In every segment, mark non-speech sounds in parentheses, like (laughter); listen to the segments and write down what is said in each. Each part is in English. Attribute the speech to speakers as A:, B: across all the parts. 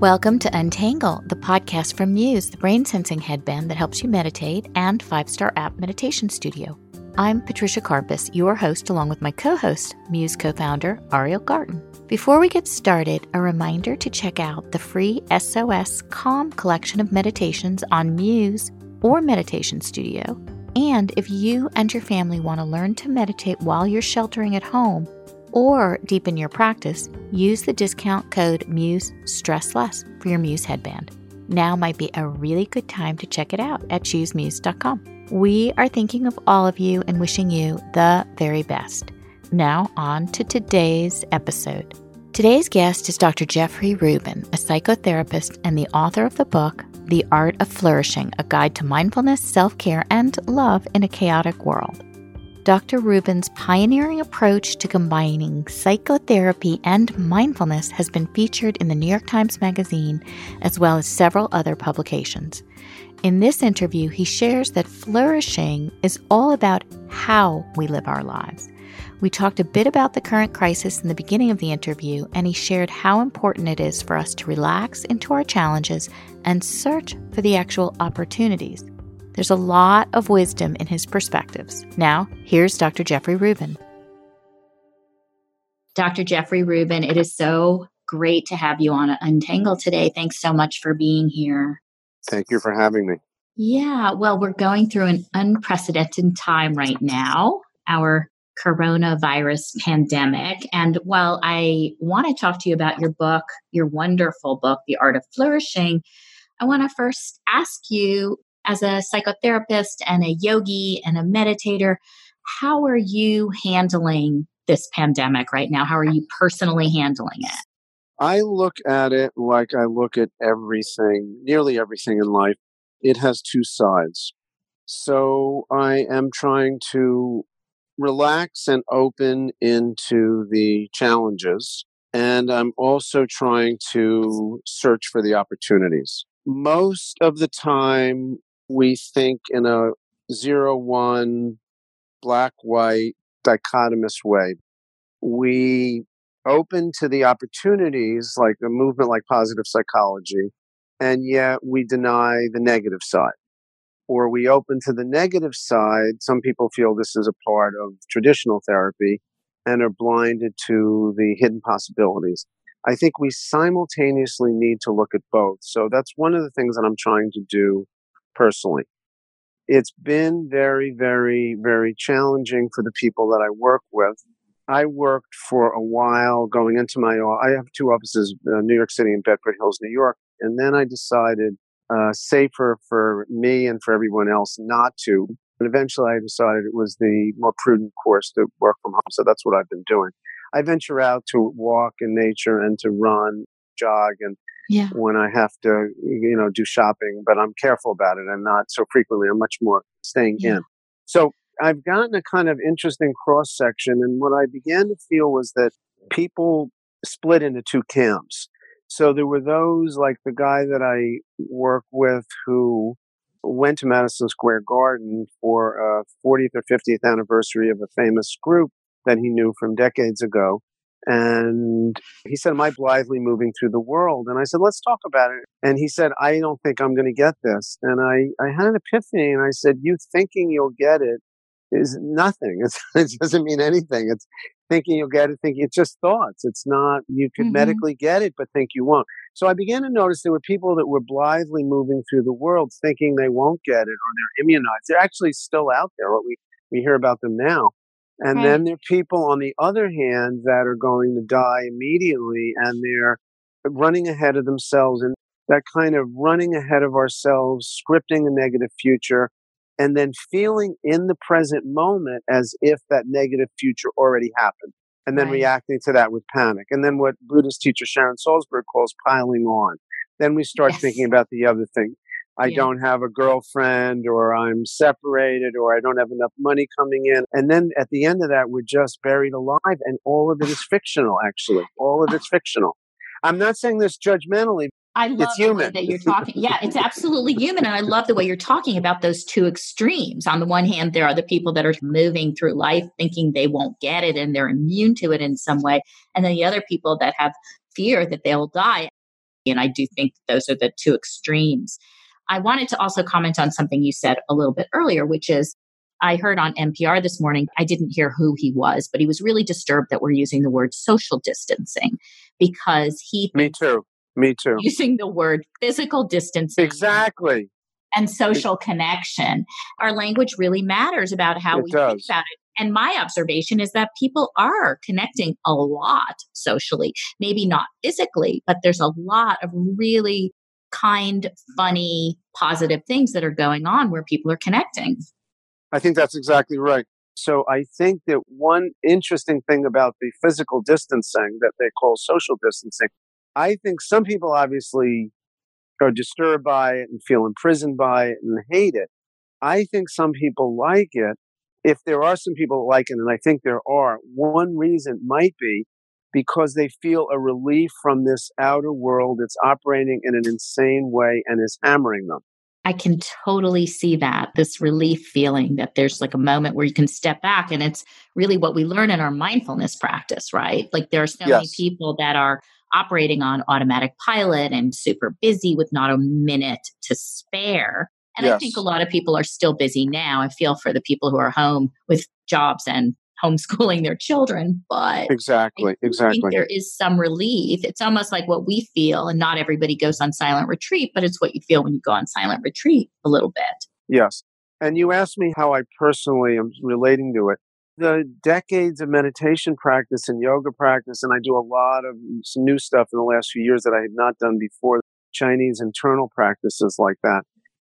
A: Welcome to Untangle, the podcast from Muse, the brain sensing headband that helps you meditate, and five star app meditation studio. I'm Patricia Karpas, your host, along with my co host, Muse co founder Ariel Garten. Before we get started, a reminder to check out the free SOS Calm collection of meditations on Muse or Meditation Studio. And if you and your family want to learn to meditate while you're sheltering at home, or deepen your practice, use the discount code MUSE Stress Less for your Muse headband. Now might be a really good time to check it out at choosemuse.com. We are thinking of all of you and wishing you the very best. Now, on to today's episode. Today's guest is Dr. Jeffrey Rubin, a psychotherapist and the author of the book, The Art of Flourishing A Guide to Mindfulness, Self Care, and Love in a Chaotic World. Dr. Rubin's pioneering approach to combining psychotherapy and mindfulness has been featured in the New York Times Magazine as well as several other publications. In this interview, he shares that flourishing is all about how we live our lives. We talked a bit about the current crisis in the beginning of the interview, and he shared how important it is for us to relax into our challenges and search for the actual opportunities. There's a lot of wisdom in his perspectives. Now, here's Dr. Jeffrey Rubin. Dr. Jeffrey Rubin, it is so great to have you on Untangle today. Thanks so much for being here.
B: Thank you for having me.
A: Yeah, well, we're going through an unprecedented time right now, our coronavirus pandemic. And while I want to talk to you about your book, your wonderful book, The Art of Flourishing, I want to first ask you as a psychotherapist and a yogi and a meditator, how are you handling this pandemic right now? How are you personally handling it?
B: I look at it like I look at everything, nearly everything in life. It has two sides. So I am trying to relax and open into the challenges. And I'm also trying to search for the opportunities. Most of the time, we think in a zero one black white dichotomous way. We open to the opportunities like a movement like positive psychology, and yet we deny the negative side. Or we open to the negative side. Some people feel this is a part of traditional therapy and are blinded to the hidden possibilities. I think we simultaneously need to look at both. So that's one of the things that I'm trying to do personally. It's been very, very, very challenging for the people that I work with. I worked for a while going into my, I have two offices, uh, New York City and Bedford Hills, New York. And then I decided, uh, safer for me and for everyone else not to. And eventually I decided it was the more prudent course to work from home. So that's what I've been doing. I venture out to walk in nature and to run, jog, and yeah. when I have to, you know, do shopping, but I'm careful about it and not so frequently. I'm much more staying yeah. in. So I've gotten a kind of interesting cross section. And what I began to feel was that people split into two camps. So there were those like the guy that I work with who went to Madison Square Garden for a 40th or 50th anniversary of a famous group that he knew from decades ago. And he said, Am I blithely moving through the world? And I said, Let's talk about it. And he said, I don't think I'm going to get this. And I, I had an epiphany and I said, You thinking you'll get it is nothing. (laughs) It's, it doesn't mean anything. It's thinking you'll get it, thinking it's just thoughts. It's not, you could mm-hmm. medically get it, but think you won't. So I began to notice there were people that were blithely moving through the world thinking they won't get it or they're immunized. They're actually still out there. What we, we hear about them now. And right. then there are people on the other hand that are going to die immediately and they're running ahead of themselves and that kind of running ahead of ourselves, scripting a negative future, and then feeling in the present moment as if that negative future already happened. And then right. reacting to that with panic. And then what Buddhist teacher Sharon Salzberg calls piling on. Then we start yes. thinking about the other thing. I yeah. don't have a girlfriend or I'm separated or I don't have enough money coming in. And then at the end of that, we're just buried alive and all of it is fictional, actually. All of it's fictional. I'm not saying this judgmentally.
A: I love
B: it's
A: way that you're talking. Yeah, it's absolutely human. And I love the way you're talking about those two extremes. On the one hand, there are the people that are moving through life thinking they won't get it and they're immune to it in some way. And then the other people that have fear that they'll die And I do think those are the two extremes. I wanted to also comment on something you said a little bit earlier, which is I heard on NPR this morning, I didn't hear who he was, but he was really disturbed that we're using the word social distancing because he.
B: Me too. Me too.
A: Using the word physical distancing.
B: Exactly.
A: And social connection. Our language really matters about how we
B: does.
A: think about it. And my observation is that people are connecting a lot socially, maybe not physically, but there's a lot of really kind, funny, positive things that are going on where people are connecting.
B: I think that's exactly right. So I think that one interesting thing about the physical distancing that they call social distancing, I think some people obviously are disturbed by it and feel imprisoned by it and hate it. I think some people like it. If there are some people that like it, and I think there are, one reason might be because they feel a relief from this outer world that's operating in an insane way and is hammering them.
A: I can totally see that this relief feeling that there's like a moment where you can step back. And it's really what we learn in our mindfulness practice, right? Like there are so yes. many people that are operating on automatic pilot and super busy with not a minute to spare. And yes. I think a lot of people are still busy now. I feel for the people who are home with jobs and homeschooling their children, but
B: exactly, exactly.
A: there is some relief. It's almost like what we feel, and not everybody goes on silent retreat, but it's what you feel when you go on silent retreat a little bit.
B: Yes. And you asked me how I personally am relating to it. The decades of meditation practice and yoga practice, and I do a lot of new stuff in the last few years that I had not done before, Chinese internal practices like that.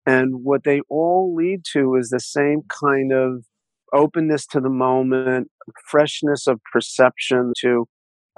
B: And what they all lead to is the same kind of openness to the moment, freshness of perception, to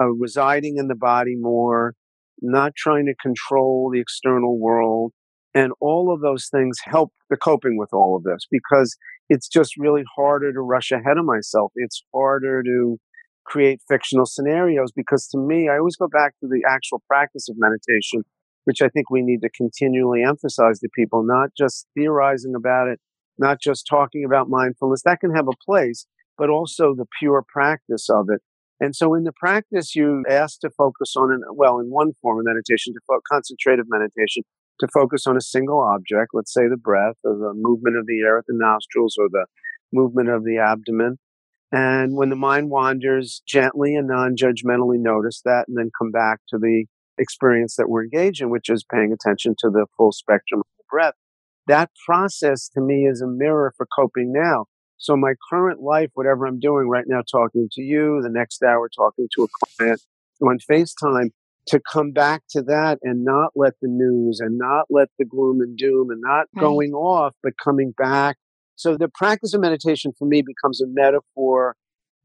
B: uh, residing in the body more, not trying to control the external world. And all of those things help the coping with all of this because it's just really harder to rush ahead of myself. It's harder to create fictional scenarios because to me, I always go back to the actual practice of meditation, which I think we need to continually emphasize to people, not just theorizing about it, not just talking about mindfulness. That can have a place, but also the pure practice of it. And so in the practice, you ask to focus on, an, well, in one form of meditation, to fo- concentrative meditation, to focus on a single object, let's say the breath or the movement of the air at the nostrils or the movement of the abdomen. And when the mind wanders, gently and non judgmentally notice that and then come back to the experience that we're engaged in, which is paying attention to the full spectrum of the breath that process to me is a mirror for coping now. So my current life, whatever I'm doing right now, talking to you, the next hour talking to a client on FaceTime, to come back to that and not let the news and not let the gloom and doom and not right. going off, but coming back. So the practice of meditation for me becomes a metaphor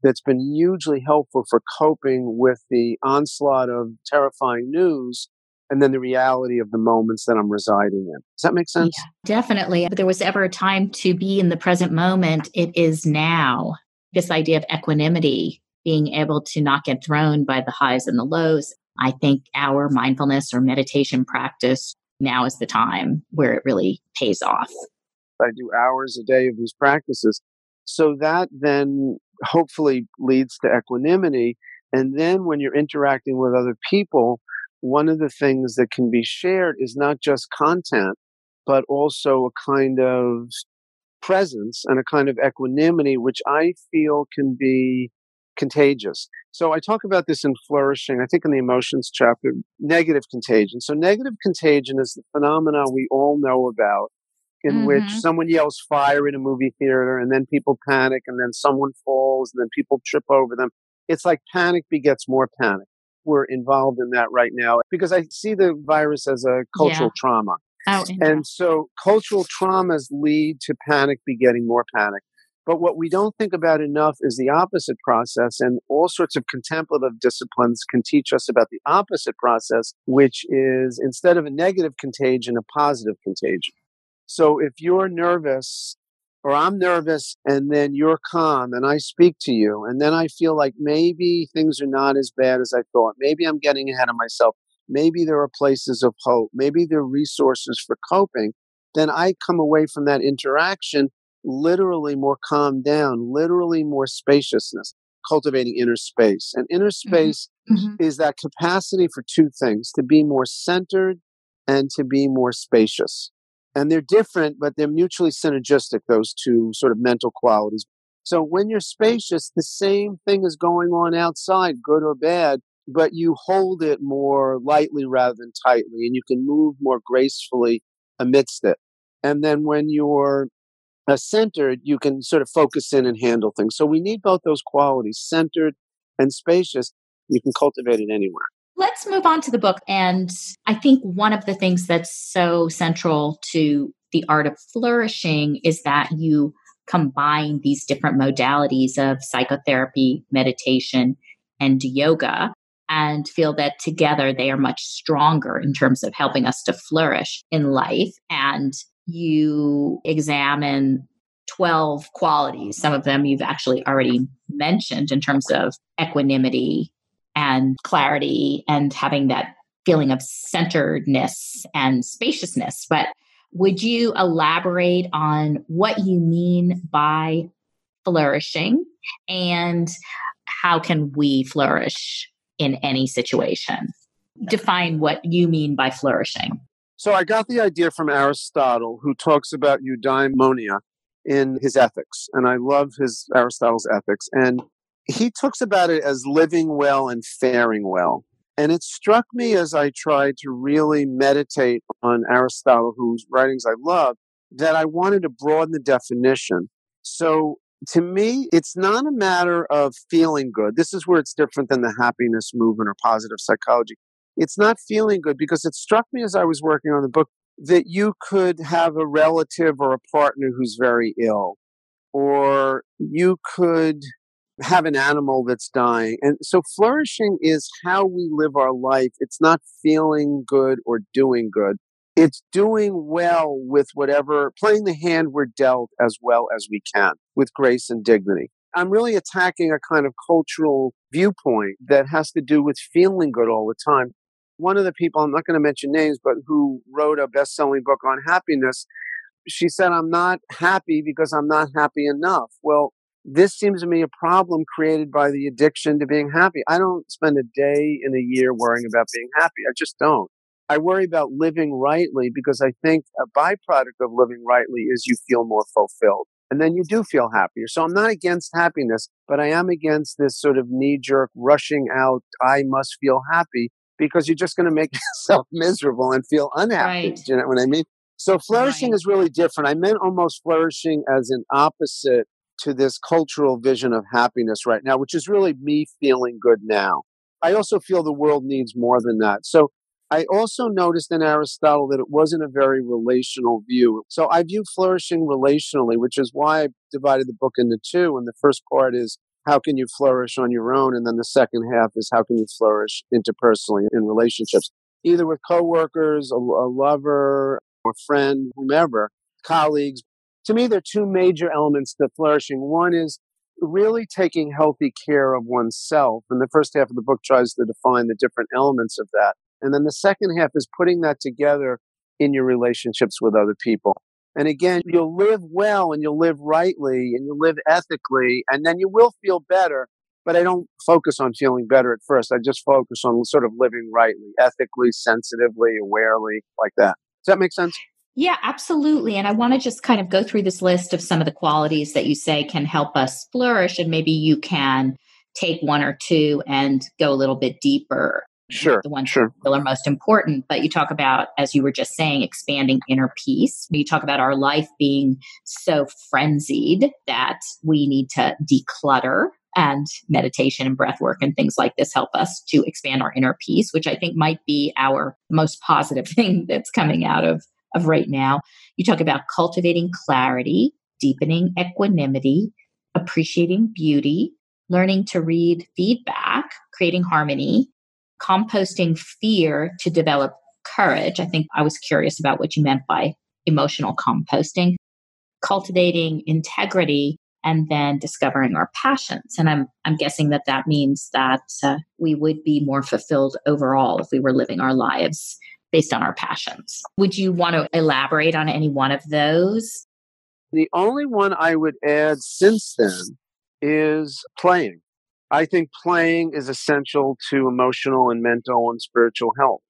B: that's been hugely helpful for coping with the onslaught of terrifying news and then the reality of the moments that I'm residing in. Does that make sense?
A: Yeah, definitely. If there was ever a time to be in the present moment, it is now. This idea of equanimity, being able to not get thrown by the highs and the lows. I think our mindfulness or meditation practice now is the time where it really pays off.
B: I do hours a day of these practices. So that then hopefully leads to equanimity. And then when you're interacting with other people, one of the things that can be shared is not just content, but also a kind of presence and a kind of equanimity, which I feel can be contagious. So I talk about this in flourishing, I think in the emotions chapter, negative contagion. So negative contagion is the phenomena we all know about in mm-hmm. which someone yells fire in a movie theater and then people panic and then someone falls and then people trip over them. It's like panic begets more panic we're involved in that right now because I see the virus as a cultural yeah. trauma. Oh, and so cultural traumas lead to panic begetting more panic. But what we don't think about enough is the opposite process, and all sorts of contemplative disciplines can teach us about the opposite process, which is instead of a negative contagion, a positive contagion. So if you're nervous or I'm nervous and then you're calm and I speak to you and then I feel like maybe things are not as bad as I thought. Maybe I'm getting ahead of myself. Maybe there are places of hope. Maybe there are resources for coping. Then I come away from that interaction literally more calmed down, literally more spaciousness. cultivating inner space. And inner mm-hmm. space mm-hmm. is that capacity for two things to be more centered and to be more spacious. And they're different, but they're mutually synergistic, those two sort of mental qualities. So when you're spacious, the same thing is going on outside, good or bad, but you hold it more lightly rather than tightly, and you can move more gracefully amidst it. And then when you're uh, centered, you can sort of focus in and handle things. So we need both those qualities, centered and spacious. You can cultivate it anywhere.
A: Let's move on to the book. And I think one of the things that's so central to the art of flourishing is that you combine these different modalities of psychotherapy, meditation, and yoga and feel that together they are much stronger in terms of helping us to flourish in life. And you examine 12 qualities. Some of them you've actually already mentioned in terms of equanimity and clarity and having that feeling of centeredness and spaciousness. But would you elaborate on what you mean by flourishing and how can we flourish in any situation? Define what you mean by flourishing.
B: So I got the idea from Aristotle, who talks about eudaimonia in his ethics. And I love his Aristotle's ethics. And he talks about it as living well and faring well. And it struck me as I tried to really meditate on Aristotle, whose writings I love, that I wanted to broaden the definition. So to me, it's not a matter of feeling good. This is where it's different than the happiness movement or positive psychology it's not feeling good because it struck me as I was working on the book that you could have a relative or a partner who's very ill, or you could have an animal that's dying. And so flourishing is how we live our life. It's not feeling good or doing good. It's doing well with whatever, playing the hand we're dealt as well as we can with grace and dignity. I'm really attacking a kind of cultural viewpoint that has to do with feeling good all the time one of the people, I'm not going to mention names, but who wrote a best selling book on happiness, she said, I'm not happy because I'm not happy enough. Well, this seems to me a problem created by the addiction to being happy. I don't spend a day in a year worrying about being happy. I just don't. I worry about living rightly because I think a byproduct of living rightly is you feel more fulfilled. And then you do feel happier. So I'm not against happiness, but I am against this sort of knee jerk rushing out, I must feel happy because you're just going to make (laughs) yourself miserable and feel unhappy. Right. You know what I mean? So flourishing right. is really different. I meant almost flourishing as an opposite to this cultural vision of happiness right now, which is really me feeling good now. I also feel the world needs more than that. So I also noticed in Aristotle that it wasn't a very relational view. So I view flourishing relationally, which is why I divided the book into two. And the first part is how can you flourish on your own? And then the second half is how can you flourish interpersonally in relationships, either with coworkers, a, a lover, a friend, whomever, colleagues. To me, there are two major elements to flourishing. One is really taking healthy care of oneself. And the first half of the book tries to define the different elements of that. And then the second half is putting that together in your relationships with other people. And again, you'll live well and you'll live rightly and you'll live ethically and then you will feel better. But I don't focus on feeling better at first. I just focus on sort of living rightly, ethically, sensitively, awarely, like that. Does that make sense?
A: Yeah, absolutely. And I want to just kind of go through this list of some of the qualities that you say can help us flourish. And maybe you can take one or two and go a little bit deeper
B: Sure.
A: The ones
B: sure.
A: that are most important. But you talk about, as you were just saying, expanding inner peace. You talk about our life being so frenzied that we need to declutter and meditation and breath work and things like this help us to expand our inner peace, which I think might be our most positive (laughs) thing that's coming out of, of right now. You talk about cultivating clarity, deepening equanimity, appreciating beauty, learning to read feedback, creating harmony, composting fear to develop courage. I think I was curious about what you meant by emotional composting, cultivating integrity, and then discovering our passions. And I'm I'm guessing that that means that uh, we would be more fulfilled overall if we were living our lives based on our passions. Would you want to elaborate on any one of those?
B: The only one I would add since then is playing. I think playing is essential to emotional and mental and spiritual health.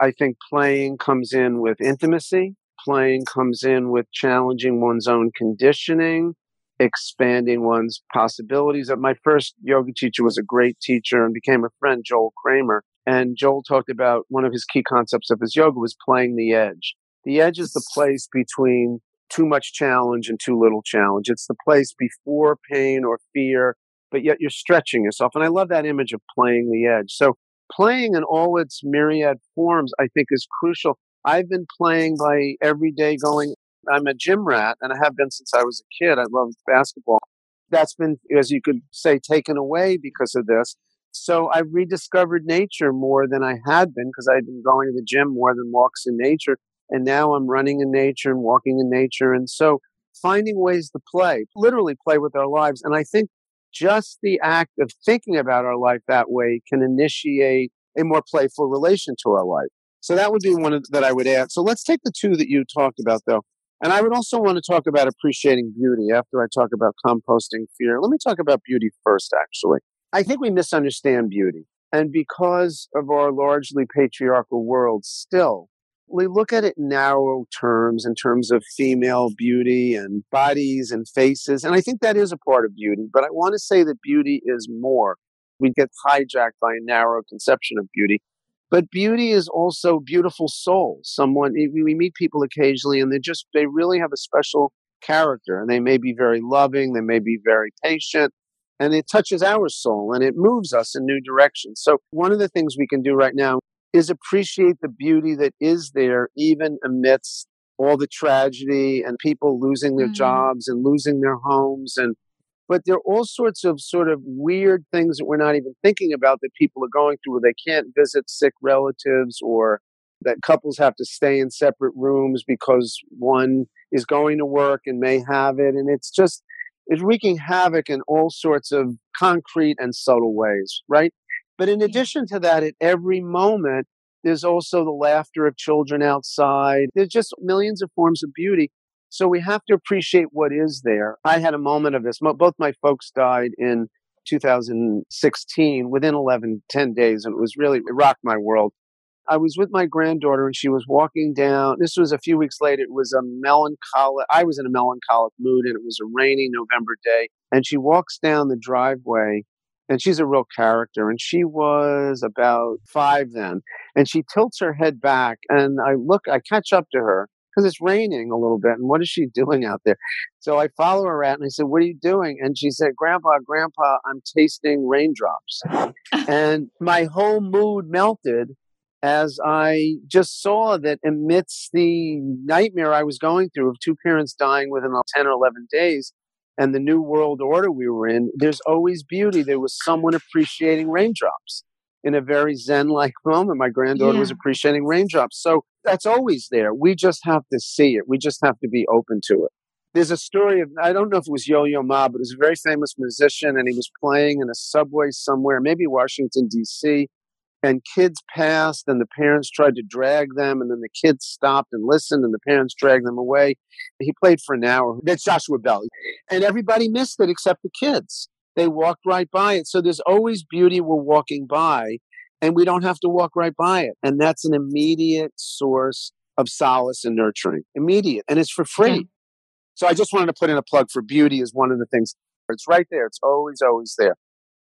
B: I think playing comes in with intimacy. Playing comes in with challenging one's own conditioning, expanding one's possibilities. My first yoga teacher was a great teacher and became a friend, Joel Kramer. And Joel talked about one of his key concepts of his yoga was playing the edge. The edge is the place between too much challenge and too little challenge. It's the place before pain or fear, but yet you're stretching yourself. And I love that image of playing the edge. So playing in all its myriad forms, I think is crucial. I've been playing by every day going, I'm a gym rat and I have been since I was a kid. I love basketball. That's been, as you could say, taken away because of this. So I've rediscovered nature more than I had been because I'd been going to the gym more than walks in nature. And now I'm running in nature and walking in nature. And so finding ways to play, literally play with our lives. And I think just the act of thinking about our life that way can initiate a more playful relation to our life. So that would be one that I would add. So let's take the two that you talked about though. And I would also want to talk about appreciating beauty after I talk about composting fear. Let me talk about beauty first, actually. I think we misunderstand beauty. And because of our largely patriarchal world still, we look at it in narrow terms in terms of female beauty and bodies and faces. And I think that is a part of beauty. But I want to say that beauty is more. We get hijacked by a narrow conception of beauty. But beauty is also beautiful souls. Someone, we meet people occasionally and they just, they really have a special character and they may be very loving. They may be very patient and it touches our soul and it moves us in new directions. So one of the things we can do right now is appreciate the beauty that is there, even amidst all the tragedy and people losing their mm. jobs and losing their homes. And, but there are all sorts of sort of weird things that we're not even thinking about that people are going through where they can't visit sick relatives or that couples have to stay in separate rooms because one is going to work and may have it. And it's just, it's wreaking havoc in all sorts of concrete and subtle ways, right? But in addition to that, at every moment, there's also the laughter of children outside. There's just millions of forms of beauty. So we have to appreciate what is there. I had a moment of this. Both my folks died in 2016 within 11, 10 days, and it was really, it rocked my world. I was with my granddaughter and she was walking down. This was a few weeks later. It was a melancholic, I was in a melancholic mood and it was a rainy November day. And she walks down the driveway and she's a real character. And she was about five then. And she tilts her head back, and I look, I catch up to her because it's raining a little bit. And what is she (laughs) doing out there? So I follow her out, and I said, "What are you doing?" And she said, "Grandpa, Grandpa, I'm tasting raindrops." (laughs) and my whole mood melted as I just saw that amidst the nightmare I was going through of two parents dying within 10 or 11 days, and the new world order we were in, there's always beauty. There was someone appreciating raindrops in a very Zen like (laughs) moment. My granddaughter yeah. was appreciating raindrops. So that's always there. We just have to see it. We just have to be open to it. There's a story of, I don't know if it was Yo Yo Ma, but it was a very famous musician and he was playing in a subway somewhere, maybe Washington, D.C and kids passed and the parents tried to drag them and then the kids stopped and listened and the parents dragged them away. He played for an hour. That's joshua bell. And everybody missed it except the kids. They walked right by it. So there's always beauty we're walking by and we don't have to walk right by it. And that's an immediate source of solace and nurturing. Immediate. And it's for free. Yeah. so i just wanted to put in a plug for beauty is one of the things. It's right there. It's always always there.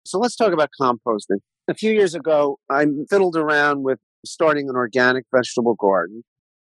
B: So let's talk about composting a few years ago, I fiddled around with starting an organic vegetable garden.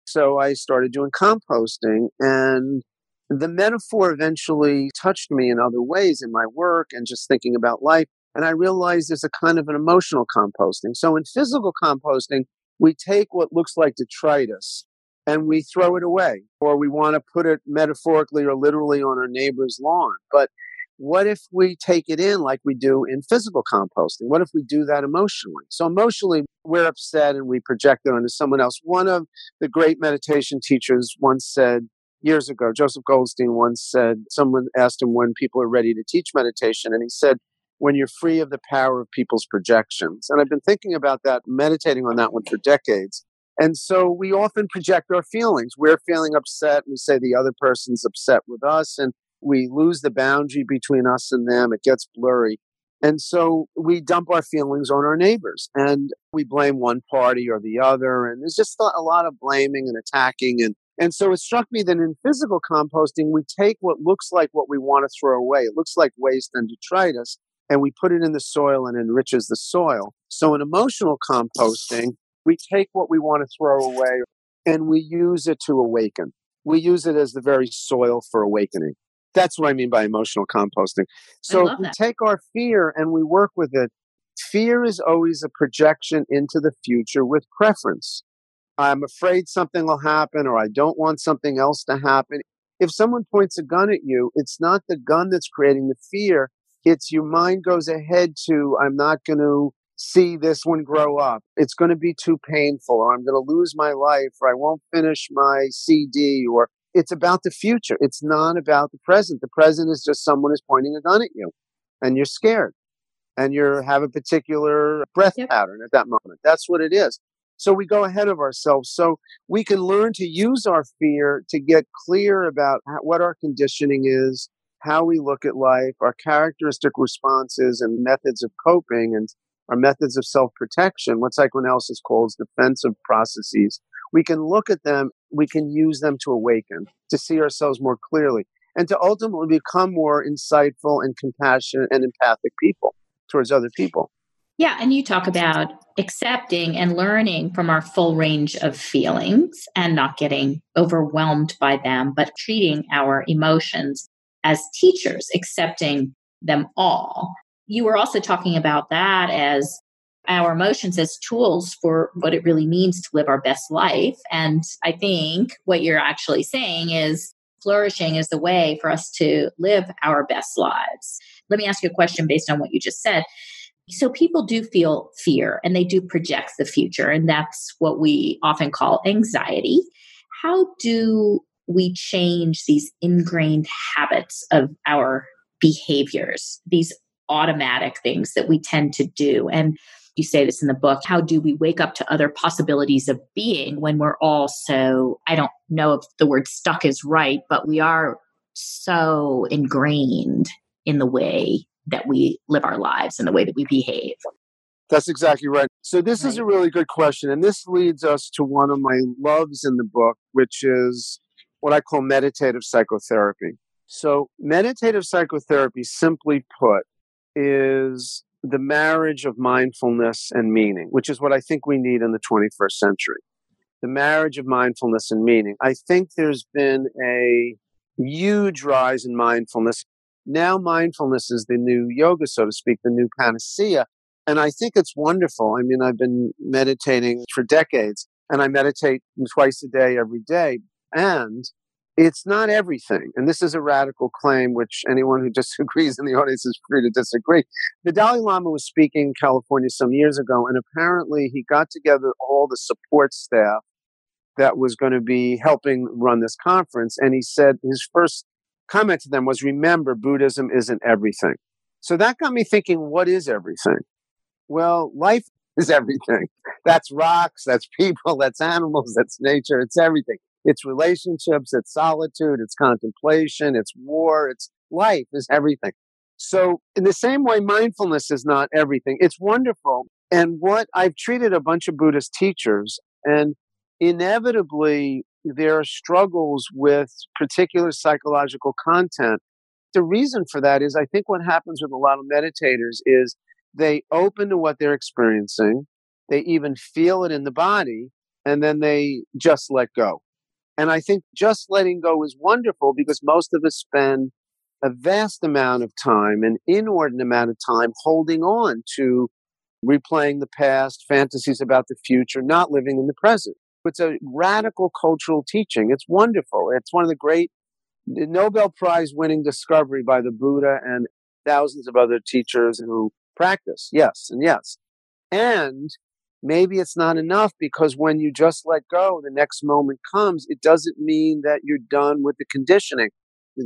B: So I started doing composting and the metaphor eventually touched me in other ways in my work and just thinking about life. And I realized there's a kind of an emotional composting. So in physical composting, we take what looks like detritus and we throw it away, or we want to put it metaphorically or literally on our neighbor's lawn. But what if we take it in like we do in physical composting? What if we do that emotionally? So, emotionally, we're upset and we project it onto someone else. One of the great meditation teachers once said, years ago, Joseph Goldstein once said, someone asked him when people are ready to teach meditation, and he said, when you're free of the power of people's projections. And I've been thinking about that, meditating on that one for decades. And so we often project our feelings. We're feeling upset. We say the other person's upset with us. And we lose the boundary between us and them. It gets blurry. And so we dump our feelings on our neighbors and we blame one party or the other. And there's just a lot of blaming and attacking. And, and so it struck me that in physical composting, we take what looks like what we want to throw away. It looks like waste and detritus and we put it in the soil and enriches the soil. So in emotional composting, we take what we want to throw away and we use it to awaken. We use it as the very soil for awakening. That's what I mean by emotional composting. So we take our fear and we work with it. Fear is always a projection into the future with preference. I'm afraid something will happen or I don't want something else to happen. If someone points a gun at you, it's not the gun that's creating the fear. It's your mind goes ahead to, I'm not going to see this one grow up. It's going to be too painful or I'm going to lose my life or I won't finish my CD or it's about the future. It's not about the present. The present is just someone is pointing a gun at you and you're scared and you have a particular breath yep. pattern at that moment. That's what it is. So we go ahead of ourselves. So we can learn to use our fear to get clear about what our conditioning is, how we look at life, our characteristic responses and methods of coping and our methods of self protection, what psychoanalysis calls defensive processes we can look at them, we can use them to awaken, to see ourselves more clearly, and to ultimately become more insightful and compassionate and empathic people towards other people.
A: Yeah, and you talk about accepting and learning from our full range of feelings and not getting overwhelmed by them, but treating our emotions as teachers, accepting them all. You were also talking about that as our emotions as tools for what it really means to live our best life. And I think what you're actually saying is flourishing is the way for us to live our best lives. Let me ask you a question based on what you just said. So people do feel fear and they do project the future, and that's what we often call anxiety. How do we change these ingrained habits of our behaviors, these automatic things that we tend to do? And you say this in the book how do we wake up to other possibilities of being when we're all so i don't know if the word stuck is right but we are so ingrained in the way that we live our lives and the way that we behave.
B: That's exactly right. So this right. is a really good question and this leads us to one of my loves in the book which is what i call meditative psychotherapy. So meditative psychotherapy simply put is the marriage of mindfulness and meaning, which is what I think we need in the 21st century. The marriage of mindfulness and meaning. I think there's been a huge rise in mindfulness. Now, mindfulness is the new yoga, so to speak, the new panacea. And I think it's wonderful. I mean, I've been meditating for decades and I meditate twice a day every day. And it's not everything. And this is a radical claim, which anyone who (laughs) disagrees in the audience is free to disagree. The Dalai Lama was speaking in California some years ago, and apparently he got together all the support staff that was going to be helping run this conference. And he said his first comment to them was remember, Buddhism isn't everything. So that got me thinking, what is everything? Well, life (laughs) is everything. That's rocks, that's people, that's animals, that's nature, it's everything. It's relationships, it's solitude, it's contemplation, it's war, it's life, is everything. So, in the same way, mindfulness is not everything. It's wonderful. And what I've treated a bunch of Buddhist teachers, and inevitably, there are struggles with particular psychological content. The reason for that is I think what happens with a lot of meditators is they open to what they're experiencing, they even feel it in the body, and then they just let go. And I think just letting go is wonderful because most of us spend a vast amount of time, an inordinate amount of time holding on to replaying the past, fantasies about the future, not living in the present. It's a radical cultural teaching. It's wonderful. It's one of the great Nobel Prize winning discovery by the Buddha and thousands of other teachers who practice. Yes, and yes. And maybe it's not enough because when you just let go, the next moment comes. It doesn't mean that you're done with the conditioning.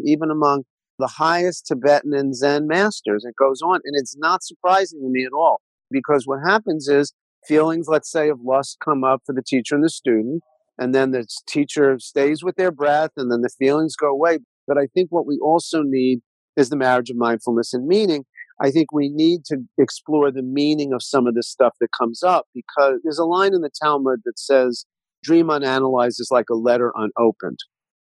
B: Even among the highest Tibetan and Zen masters, it goes on. And it's not surprising to me at all because what happens is feelings, let's say, of lust come up for the teacher and the student. And then the teacher stays with their breath and then the feelings go away. But I think what we also need is the marriage of mindfulness and meaning. I think we need to explore the meaning of some of this stuff that comes up because there's a line in the Talmud that says, dream unanalyzed is like a letter unopened.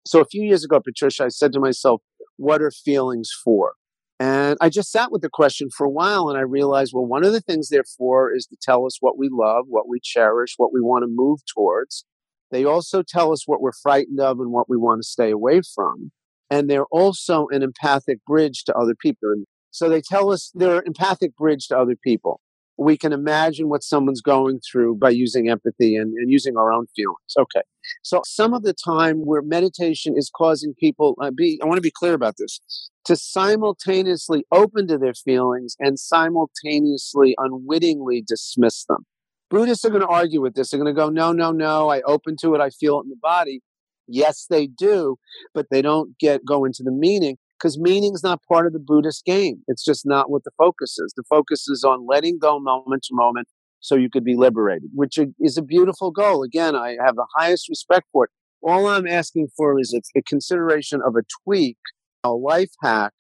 B: So a few years ago, Patricia, I said to myself, what are feelings for? And I just sat with the question for a while and I realized, well, one of the things they're for is to tell us what we love, what we cherish, what we want to move towards. They also tell us what we're frightened of and what we want to stay away from. And they're also an empathic bridge to other people. So they tell us they're empathic bridge to other people. We can imagine what someone's going through by using empathy and, and using our own feelings. Okay. So some of the time where meditation is causing people, uh, be, I want to be clear about this, to simultaneously open to their feelings and simultaneously unwittingly dismiss them. Buddhists are going to argue with this. They're going to go, no, no, no, I open to it, I feel it in the body. Yes, they do, but they don't get go into the meaning because meaning is not part of the Buddhist game. It's just not what the focus is. The focus is on letting go moment to moment so you could be liberated, which is a beautiful goal. Again, I have the highest respect for it. All I'm asking for is a consideration of a tweak, a life hack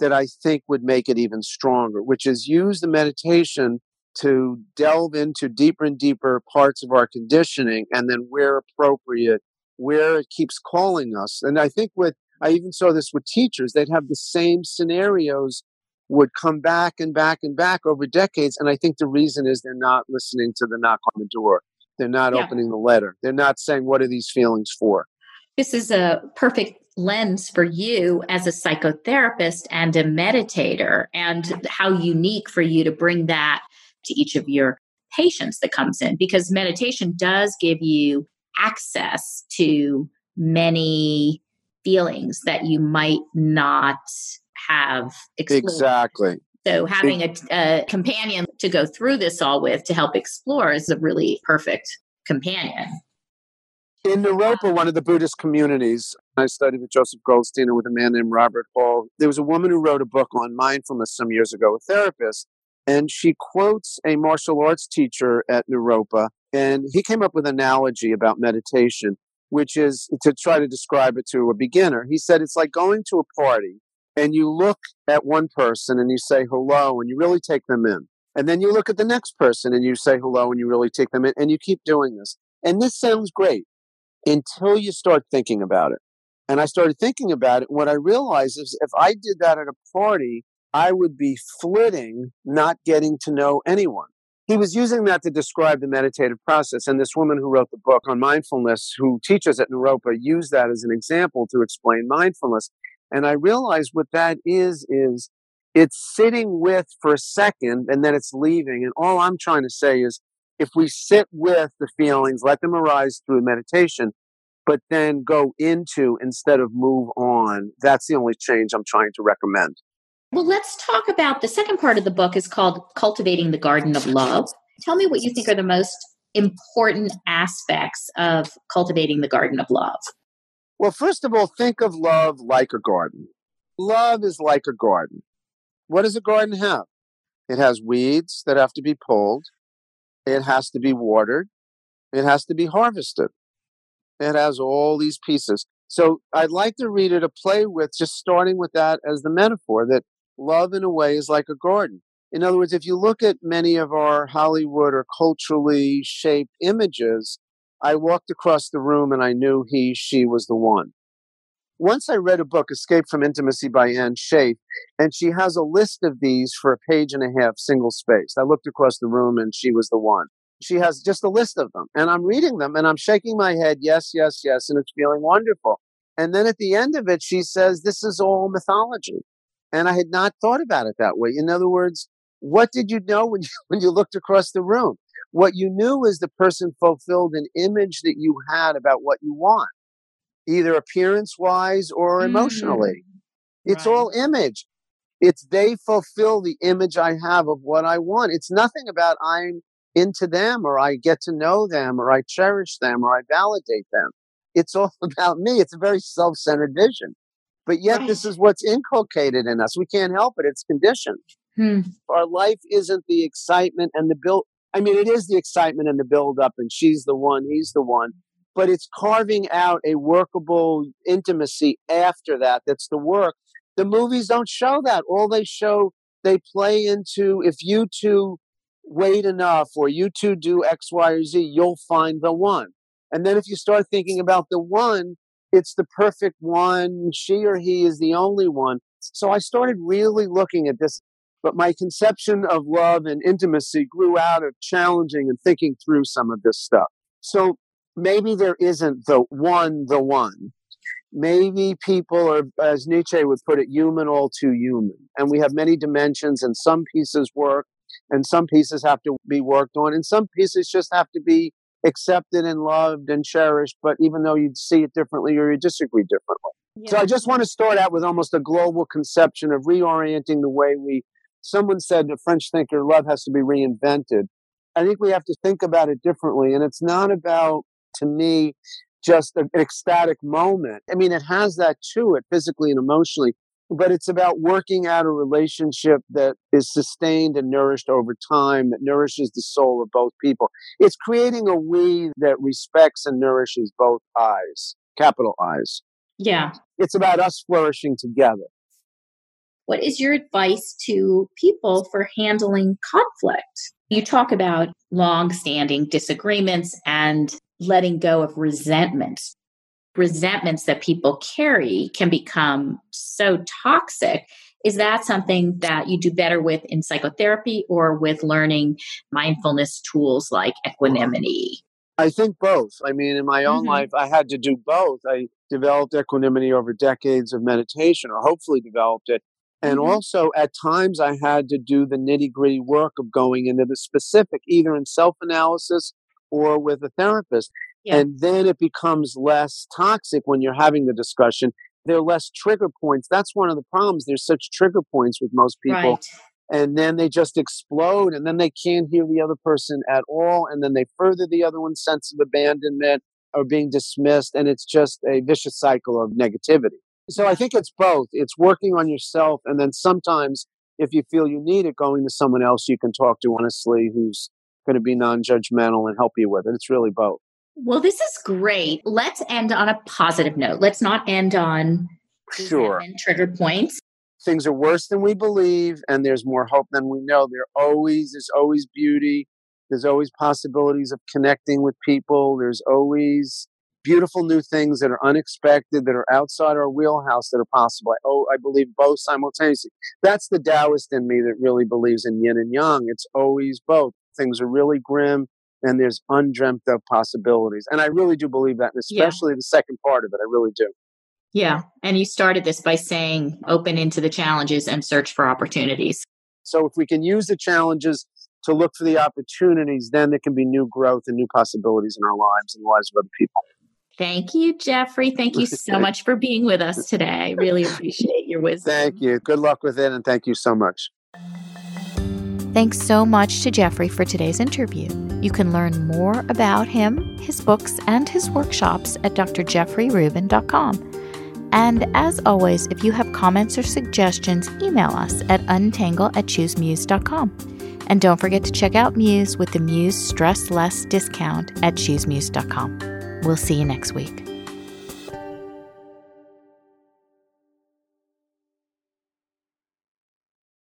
B: that I think would make it even stronger, which is use the meditation to delve into deeper and deeper parts of our conditioning and then where appropriate, where it keeps calling us. And I think with, I even saw this with teachers, they'd have the same scenarios would come back and back and back over decades. And I think the reason is they're not listening to the knock on the door. They're not yeah. opening the letter. They're not saying, what are these feelings for?
A: This is a perfect lens for you as a psychotherapist and a meditator, and how unique for you to bring that to each of your patients that comes in because meditation does give you access to many feelings that you might not have
B: explored. Exactly.
A: So having a, a, companion to go through this all with to help explore is a really perfect companion.
B: In Naropa, one of the Buddhist communities, I studied with Joseph Goldstein and with a man named Robert Hall. There was a woman who wrote a book on mindfulness some years ago, a therapist, and she quotes a martial arts teacher at Naropa, and he came up with an analogy about meditation, which is to try to describe it to a beginner. He said it's like going to a party and you look at one person and you say hello and you really take them in. And then you look at the next person and you say hello and you really take them in and you keep doing this. And this sounds great until you start thinking about it. And I started thinking about it. What I realized is if I did that at a party, I would be flitting, not getting to know anyone. He was using that to describe the meditative process. And this woman who wrote the book on mindfulness, who teaches at Naropa, used that as an example to explain mindfulness. And I realized what that is, is it's sitting with for a second and then it's leaving. And all I'm trying to say is if we sit with the feelings, let them arise through meditation, but then go into instead of move on, that's the only change I'm trying to recommend.
A: Well, let's talk about the second part of the book is called Cultivating the Garden of Love. Tell me what you think are the most important aspects of cultivating the garden of love.
B: Well, first of all, think of love like a garden. Love is like a garden. What does a garden have? It has weeds that have to be pulled. It has to be watered. It has to be harvested. It has all these pieces. So I'd like the reader to play with just starting with that as the metaphor that love in a way is like a garden. In other words, if you look at many of our Hollywood or culturally shaped images, I walked across the room and I knew he, she was the one. Once I read a book, Escape from Intimacy by Anne Schaef, and she has a list of these for a page and a half, single spaced. I looked across the room and she was the one. She has just a list of them, and I'm reading them and I'm shaking my head, yes, yes, yes, and it's feeling wonderful. And then at the end of it, she says, This is all mythology. And I had not thought about it that way. In other words, what did you know when (laughs) you, when you looked across the room? What you knew is the person fulfilled an image that you had about what you want, either appearance wise or emotionally. Mm, it's right. all image. It's they fulfill the image I have of what I want. It's nothing about I'm into them or I get to know them or I cherish them or I validate them. It's all (laughs) about me. It's a very self centered vision. But yet, right. this is what's inculcated in us. We can't help it. It's conditioned. Hmm. Our life isn't the excitement and the build. I mean, it is the excitement and the build up, and she's the one, he's the one. But it's carving out a workable intimacy after that. That's the work. The movies don't show that. All they show they play into if you two wait enough or you two do X, Y, or Z, you'll find the one. And then if you start thinking about the one, it's the perfect one. She or he is the only one. So I started really looking at this. But my conception of love and intimacy grew out of challenging and thinking through some of this stuff. So maybe there isn't the one, the one. Maybe people are, as Nietzsche would put it, human all too human. And we have many dimensions, and some pieces work, and some pieces have to be worked on, and some pieces just have to be accepted and loved and cherished. But even though you'd see it differently or you disagree differently. Yeah. So I just want to start out with almost a global conception of reorienting the way we. Someone said, a French thinker, love has to be reinvented. I think we have to think about it differently. And it's not about, to me, just an ecstatic moment. I mean, it has that to it physically and emotionally, but it's about working out a relationship that is sustained and nourished over time, that nourishes the soul of both people. It's creating a we that respects and nourishes both I's, capital I's.
A: Yeah.
B: It's about us flourishing together.
A: What is your advice to people for handling conflict? You talk about long standing disagreements and letting go of resentments resentments that people carry can become so toxic. Is that something that you do better with in psychotherapy or with learning mindfulness tools like equanimity?
B: I think both. I mean, in my own mm-hmm. life, I had to do both. I developed equanimity over decades of meditation, or hopefully developed it. And mm-hmm. also, at times, I had to do the nitty gritty work of going into the specific, either in self analysis or with a therapist. Yeah. And then it becomes less toxic when you're having the discussion. There are less trigger points. That's one of the problems. There's such trigger points with most people. Right. And then they just explode and then they can't hear the other person at all. And then they further the other one's sense of abandonment or being dismissed. And it's just a vicious cycle of negativity. So I think it's both. It's working on yourself. And then sometimes if you feel you need it, going to someone else you can talk to honestly who's going to be non judgmental and help you with it. It's really both.
A: Well, this is great. Let's end on a positive note. Let's not end on
B: sure
A: triggered points.
B: Things are worse than we believe, and there's more hope than we know. There always there's always beauty. There's always possibilities of connecting with people. There's always beautiful new things that are unexpected, that are outside our wheelhouse, that are possible. I, oh, I believe both simultaneously. That's the Taoist in me that really believes in yin and yang. It's always both. Things are really grim and there's undreamt of possibilities. And I really do believe that, and especially yeah. the second part of it. I really do.
A: Yeah. And you started this by saying open into the challenges and search for opportunities.
B: So if we can use the challenges to look for the opportunities, then there can be new growth and new possibilities in our lives and the lives of other people.
A: Thank you, Jeffrey. Thank you so (laughs) much for being with us today. I really (laughs) appreciate your wisdom.
B: Thank you. Good luck with it, and thank you so much.
A: Thanks so much to Jeffrey for today's interview. You can learn more about him, his books, and his workshops at drjeffreyrubin.com. And as always, if you have comments or suggestions, email us at untangle at choosemuse.com. And don't forget to check out Muse with the Muse Stress Less discount at choosemuse.com. We'll see you next week.